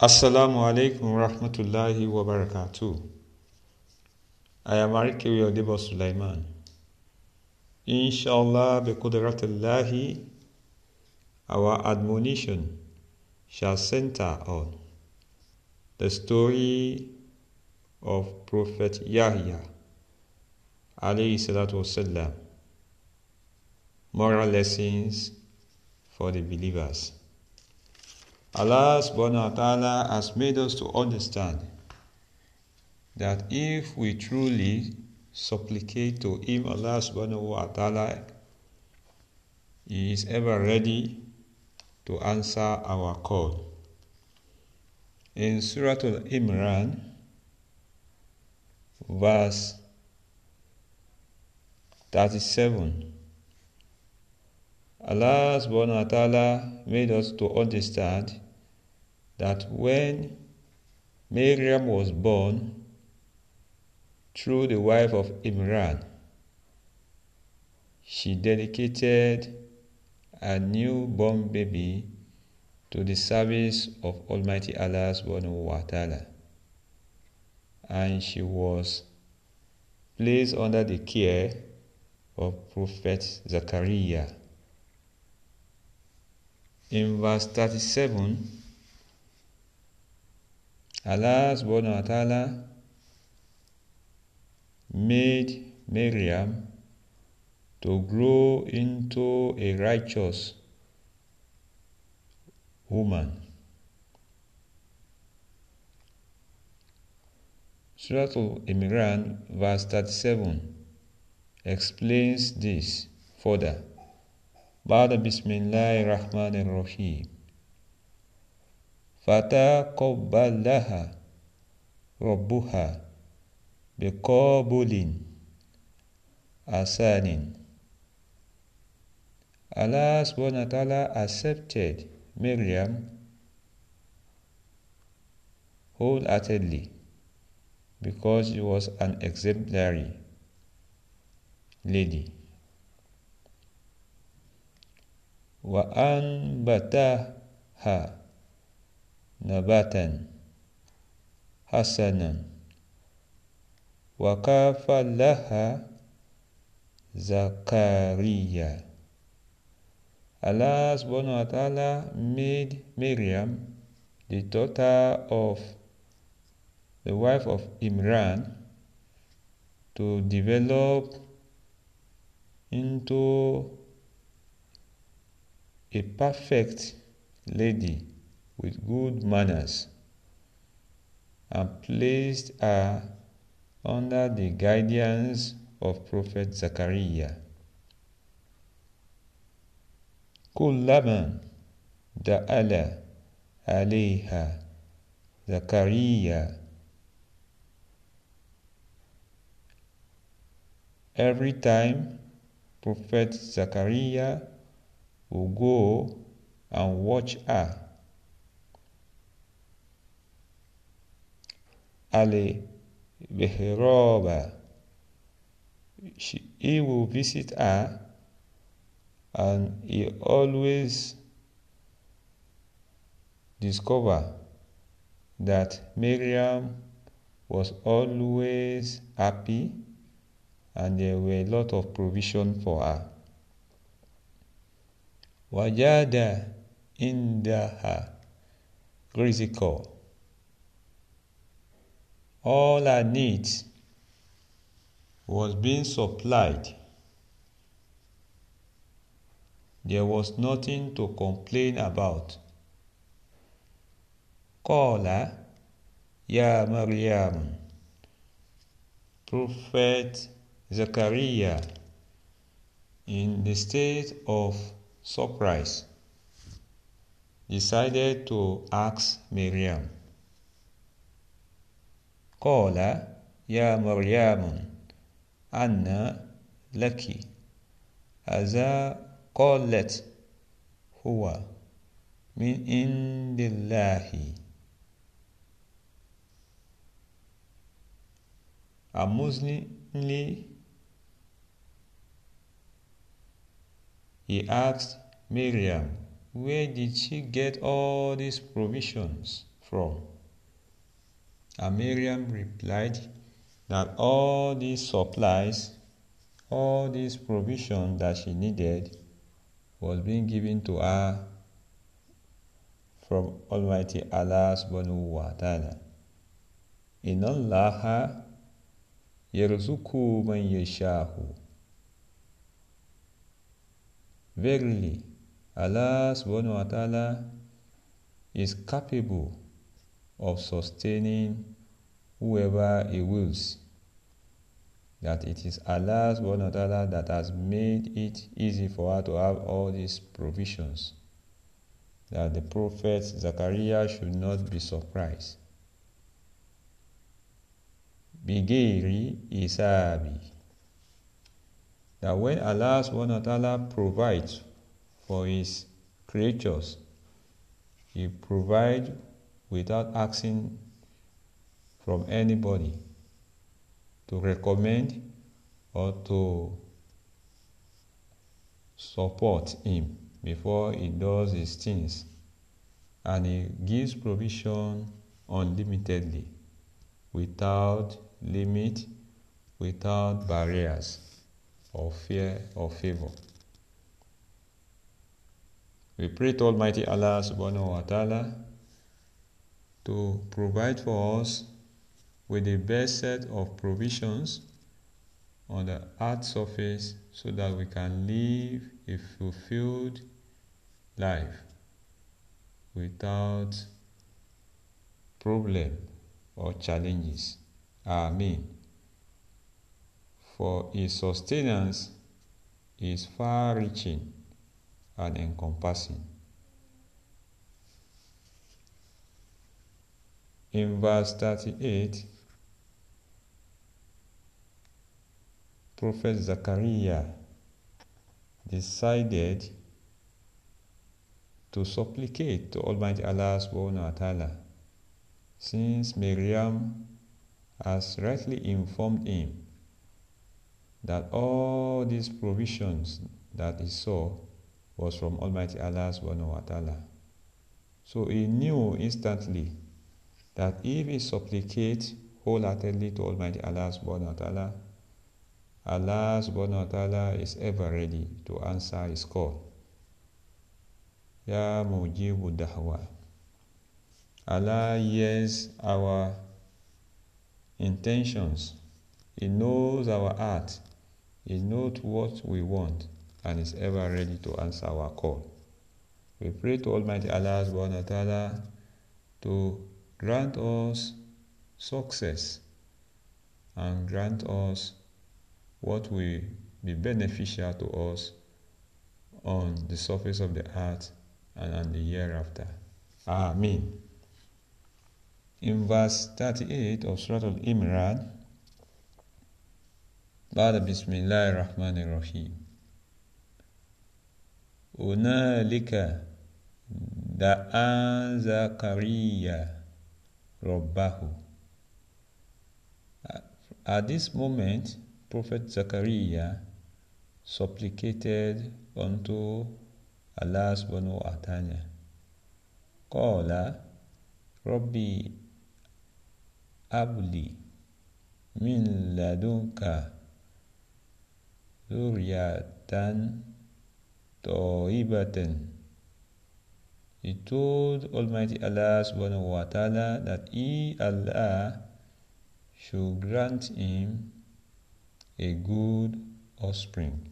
Assalamu alaikum rahmatullahi wa barakatuh. I am Arikewi Odebo Sulaiman. Inshallah, bi qudratillahi, our admonition shall center on the story of Prophet Yahya, alayhi salatu wasalam, moral lessons for the believers. Allah subhanahu wa ta'ala has made us to understand that if we truly supplicate to Him, Allah subhanahu wa ta'ala, He is ever ready to answer our call. In Surah Al Imran, verse 37, Allah subhanahu wa ta'ala made us to understand that when Miriam was born through the wife of Imran, she dedicated a newborn baby to the service of Almighty Allah subhanahu wa ta'ala. And she was placed under the care of Prophet Zachariah in verse 37, Allah subhanahu wa ta'ala made Miriam to grow into a righteous woman. Surah Al-Imran verse 37 explains this further. بعد بسم الله الرحمن الرحيم فتقبلها ربها بقبول حسن Allah subhanahu wa ta'ala accepted Miriam wholeheartedly because she was an exemplary lady. وأنبتها نباتا حسنا وكفلها زكريا Allah subhanahu wa ta'ala made Miriam the daughter of the wife of Imran to develop into a perfect lady with good manners and placed her under the guidance of Prophet Zachariah. كلما دعا عليها زكريا Every time Prophet Zachariah will go and watch her. Ali Behroba. He will visit her and he always discover that Miriam was always happy and there were a lot of provision for her. Wajada indaha rizqa. All her needs was being supplied. There was nothing to complain about. Qala ya Maryam. Prophet Zechariah in the state of surprise, decided to ask Miriam. قال يا مريم أن لك هذا قالت هو من عند الله Amusingly, he asked Miriam, Where did she get all these provisions from? And Miriam replied that all these supplies, all these provision that she needed was being given to her from Almighty Allah subhanahu wa ta'ala. In Allah yarzuku man yashahu. Verily, Allah subhanahu wa ta'ala is capable of sustaining whoever He wills. That it is Allah subhanahu ta'ala that has made it easy for her to have all these provisions. That the Prophet Zachariah should not be surprised. Bigeri Isabi. That when Allah subhanahu ta'ala provides for His creatures, He provides without asking from anybody to recommend or to support him before he does his things. And he gives provision unlimitedly without limit without barriers or fear or favor. We pray to almighty allah subhanahu wa ta'ala to provide for us with the best set of provisions on the earth surface so that we can live a fulfilled life without problem or challenges. Amen. For his sustenance is far reaching and encompassing. In verse 38, Prophet Zachariah decided to supplicate to Almighty Allah subhanahu wa ta'ala since Miriam has rightly informed him that all these provisions that he saw was from Almighty Allah subhanahu wa ta'ala. So he knew instantly that if we supplicate wholeheartedly to Almighty Allah subhanahu wa ta'ala, Allah subhanahu wa ta'ala is ever ready to answer his call. Ya mujibu dahwa. Allah hears our intentions. He knows our heart. He knows what we want and is ever ready to answer our call. We pray to Almighty Allah subhanahu wa ta'ala to grant us success and grant us what will be beneficial to us on the surface of the earth and on the hereafter. Amen. In verse 38 of Surah Al Imran, بعد بسم الله الرحمن الرحيم هنالك دعا زكريا ربه At this moment, Prophet Zachariah supplicated unto Allah subhanahu wa ta'ala. Qala Rabbi abli min ladunka ذرية طيبة he told Almighty Allah subhanahu wa ta'ala that He, Allah, should grant him a good offspring.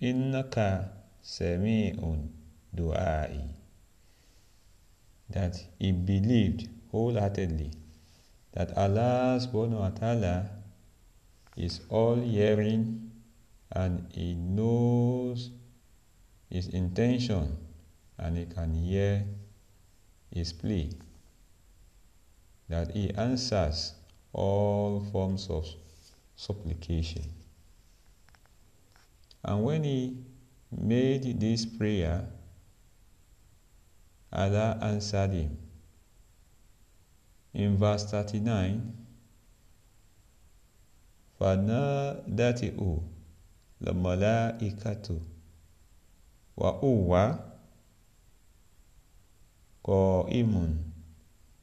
Innaka sami'un du'ai. That he believed wholeheartedly that Allah subhanahu wa ta'ala is all hearing and he knows his intention and he can hear his plea that he answers all forms of supplication and when he made this prayer Allah answered him in verse 39 فنادته الملائكة وهو قائم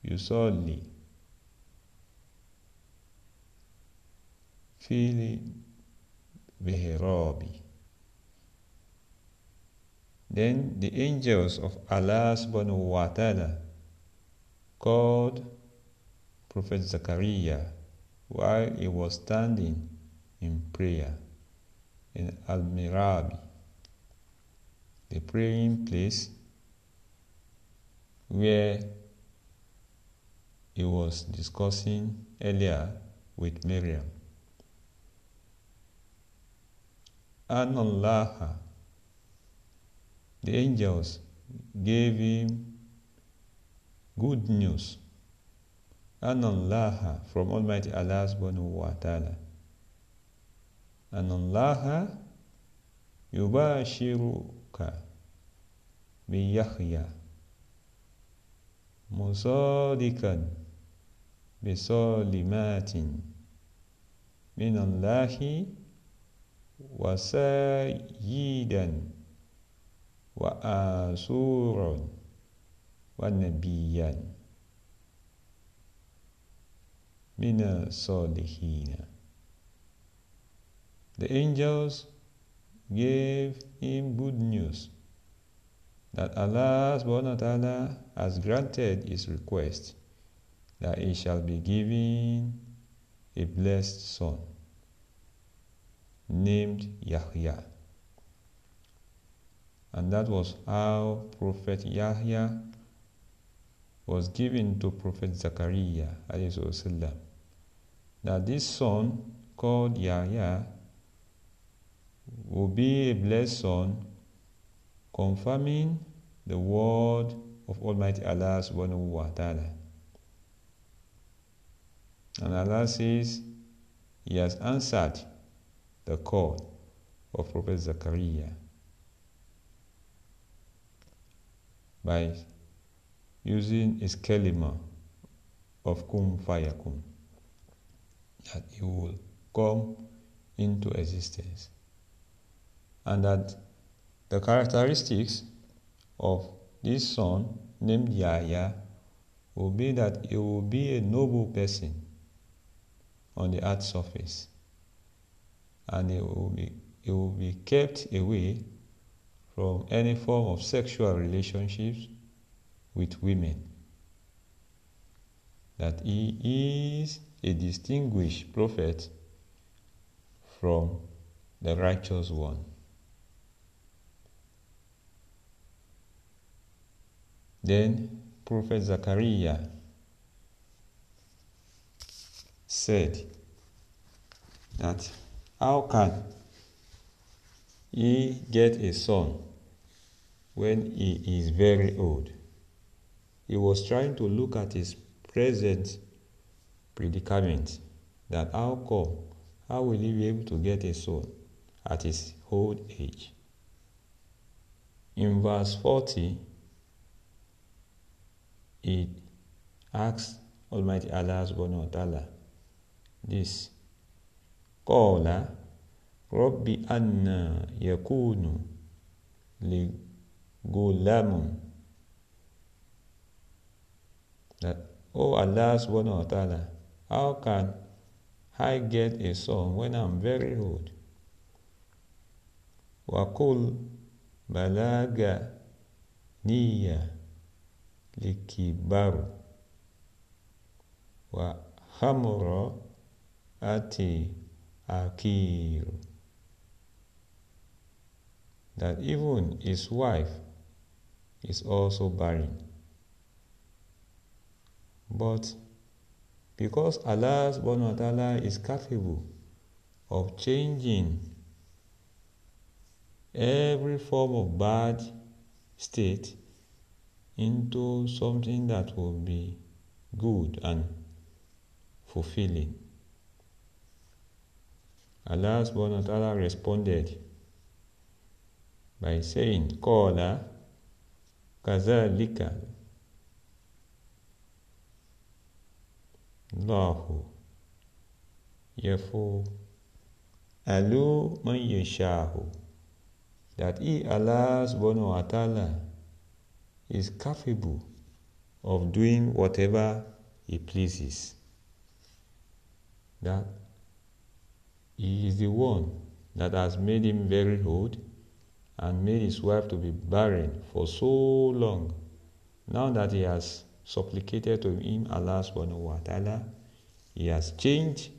يصلي في المحراب Then the angels of Allah subhanahu wa ta'ala called Prophet Zachariah while he was standing in prayer in Al-Mirabi, the praying place where he was discussing earlier with Miriam. Allah, the angels gave him good news. Allah from Almighty Allah subhanahu wa ta'ala. Allah yubashiruka بيحيى مصادقا بصالمات من الله وسيدا وآسورا ونبيا من الصالحين. The angels gave him good news that Allah subhanahu wa ta'ala has granted his request that he shall be given a blessed son named Yahya. And that was how Prophet Yahya was given to Prophet Zachariah that this son called Yahya will be a blessed son confirming the word of Almighty Allah subhanahu wa ta'ala. And Allah says He has answered the call of Prophet Zachariah by using his kalima of kun fayakun that he will come into existence and that the characteristics of this son named Yahya will be that he will be a noble person on the earth's surface and he will be, he will be kept away from any form of sexual relationships with women. That he is a distinguished prophet from the righteous one. Then Prophet Zachariah said that how can he get a son when he is very old? He was trying to look at his present predicament that how come, how will he be able to get a son at his old age? In verse 40, he asks Almighty Allah subhanahu wa ta'ala this. قال رب أن يكون لغلام that oh Allah subhanahu wa ta'ala how can I get a son when I'm very old وقل بلاغ نية likibaru wa hamura ati akiru. That even his wife is also barren. But because Allah subhanahu wa ta'ala is capable of changing every form of bad state into something that will be good and fulfilling. Allah subhanahu responded by saying, Qala kazalika Allahu yafu alu man yashahu that He, Allah subhanahu is capable of doing whatever He pleases. That He is the one that has made him very old and made his wife to be barren for so long. Now that he has supplicated to him, Allah subhanahu wa ta'ala, he has changed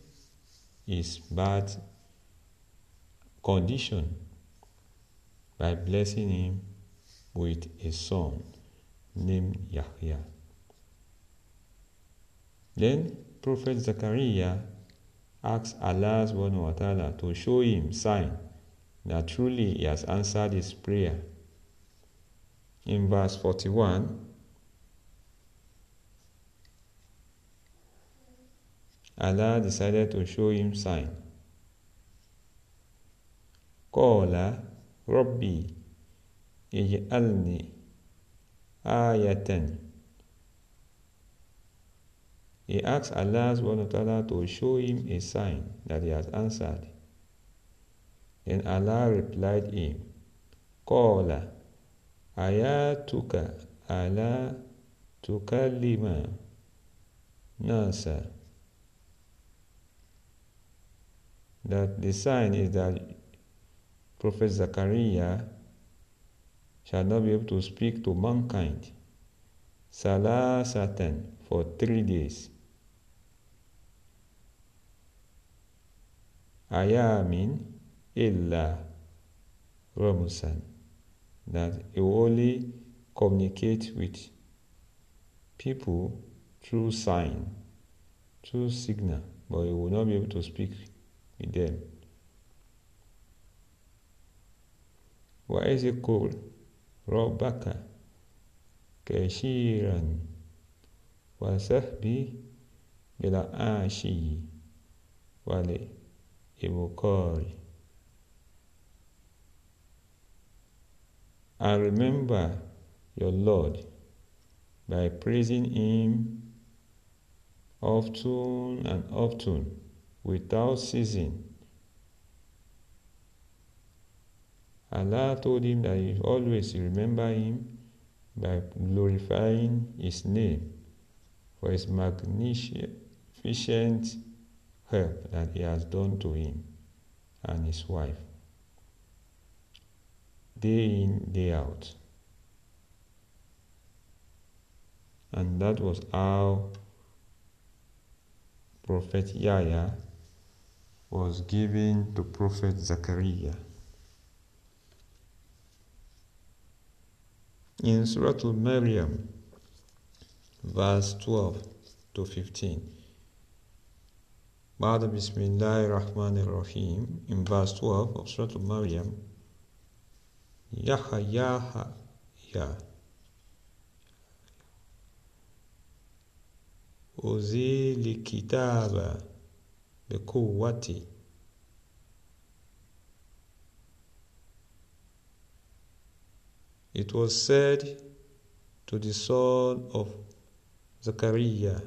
his bad condition by blessing him with a son named Yahya. Then Prophet Zechariah asked Allah subhanahu wa ta'ala to show him sign that truly he has answered his prayer. In verse 41, Allah decided to show him sign. قال ربي اجعلني Ah, ayatan. He asks Allah subhanahu wa ta'ala to show him a sign that he has answered. Then Allah replied him, Qala ayatuka ala tukallima nasa. That the sign is that Prophet Zachariah shall not be able to speak to mankind. Salah Satan for three days. Ayamin illa Ramusan. That he only communicate with people through sign, through signal, but he will not be able to speak with them. Why is it called? ربك كثيرا وسهبي بالعشي والإبكار And remember your Lord by praising Him often and often without ceasing. Allah told him that he always remember Him by glorifying His name for His magnificent help that He has done to him and his wife day in, day out. And that was how Prophet Yahya was given to Prophet Zachariah. In Surah Al-Maryam, verse 12 to 15, بعد بسم الله الرحمن الرحيم in verse 12 of Surah Al-Maryam Yahya Ya أوزيل الكتاب بقوتي It was said to the son of Zechariah,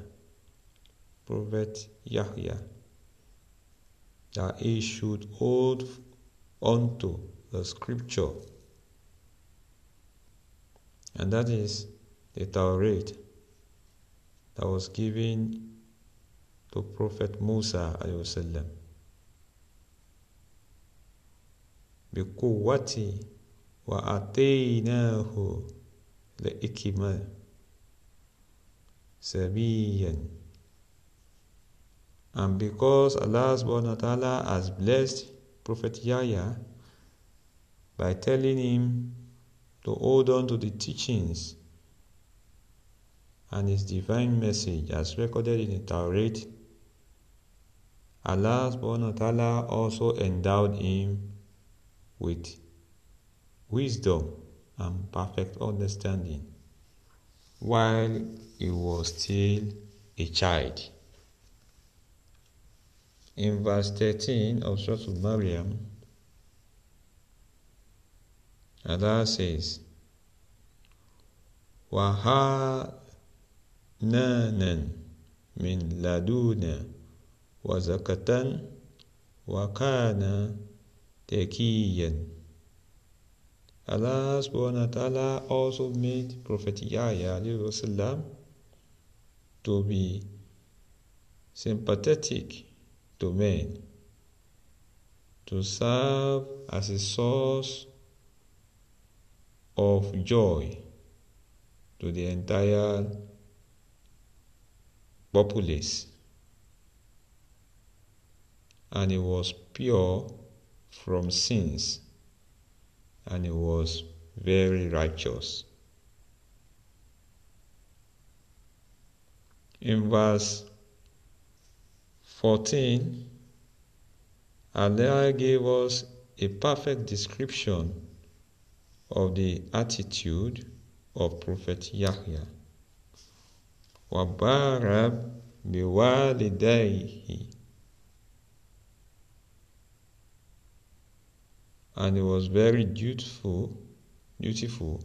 Prophet Yahya, that he should hold onto the scripture, and that is the Torah that was given to Prophet Musa alayhi بقوة وآتيناه الحكمة سبيا and because Allah subhanahu wa ta'ala has blessed Prophet Yahya by telling him to hold on to the teachings and his divine message as recorded in the Torah, Allah subhanahu wa ta'ala also endowed him with wisdom and perfect understanding while he was still a child. In verse 13 of Surah Maryam, Allah says, وَهَانَانًا مِنْ لَدُنَا وَزَكَةً وَكَانَ تَكِيًّا Allah subhanahu wa ta'ala also made Prophet Yahya wasalam, to be sympathetic to men, to serve as a source of joy to the entire populace. And he was pure from sins and he was very righteous. In verse 14, Allah gave us a perfect description of the attitude of Prophet Yahya. وَبَارَ بِوَالِدَيْهِ and he was very dutiful, dutiful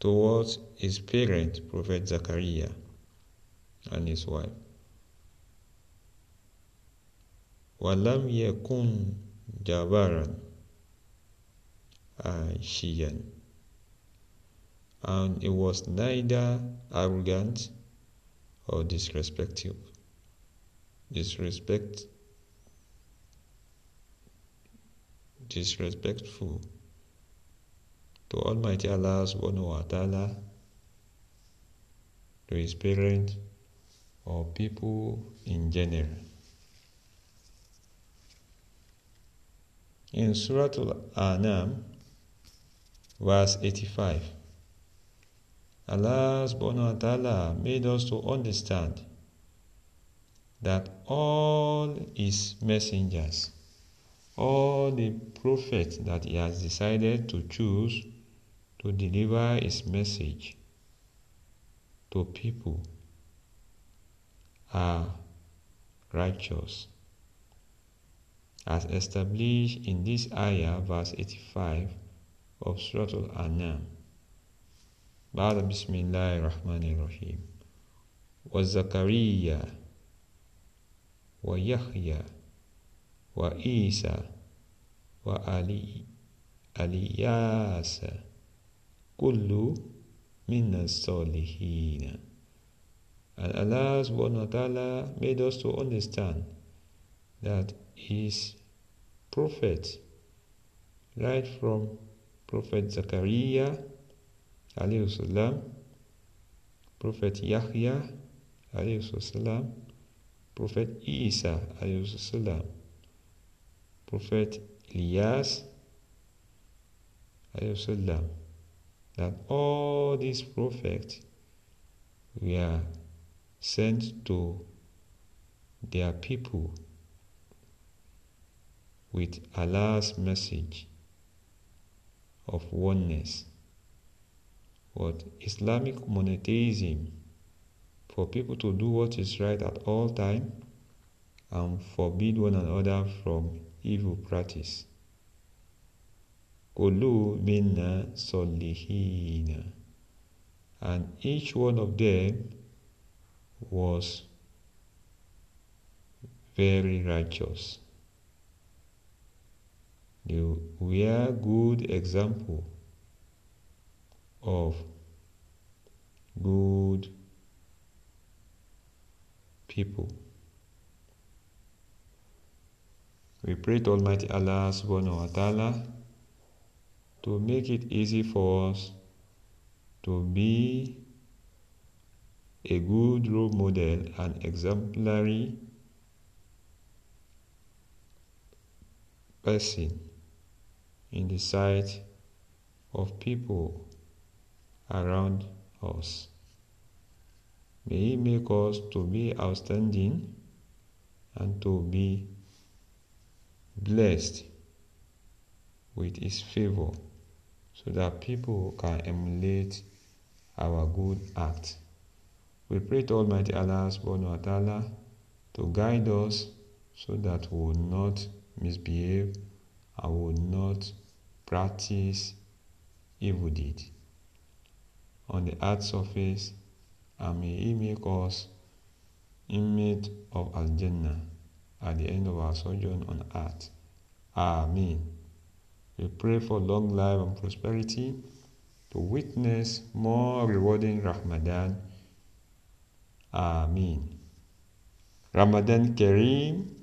towards his parent, Prophet Zachariah, and his wife. ولم يكن جبارا عشيا and he was neither arrogant or disrespectful disrespect disrespectful to Almighty Allah subhanahu wa ta'ala, to his parents, or people in general. In Surah Al-An'am, verse 85, Allah subhanahu wa ta'ala made us to understand that all his messengers all the prophets that he has decided to choose to deliver his message to people are righteous as established in this ayah verse 85 of Surah Al-An'am بعد بسم الله الرحمن الرحيم وزكريا ويحيى وعيسى وعلي ألياس كل من الصالحين and Allah subhanahu wa ta'ala made us to understand that his prophet right from Prophet Zachariah alayhi salam, Prophet Yahya alayhi salam, Prophet Isa alayhi salam, Prophet Elias sallam, that all these prophets were sent to their people with Allah's message of oneness. But Islamic monotheism, for people to do what is right at all time and forbid one another from evil practice. Kulu minna solihina. And each one of them was very righteous. They were good example of good people. We pray to Almighty Allah subhanahu wa ta'ala to make it easy for us to be a good role model and exemplary person in the sight of people around us. May He make us to be outstanding and to be blessed with His favor so that people can emulate our good act. We pray to Almighty Allah subhanahu wa ta'ala to guide us so that we will not misbehave and will not practice evil deed on the earth surface and may He make us inmate of Al Jannah at the end of our sojourn on earth. Amen. We pray for long life and prosperity to witness more rewarding Ramadan. Amin. Ramadan Kareem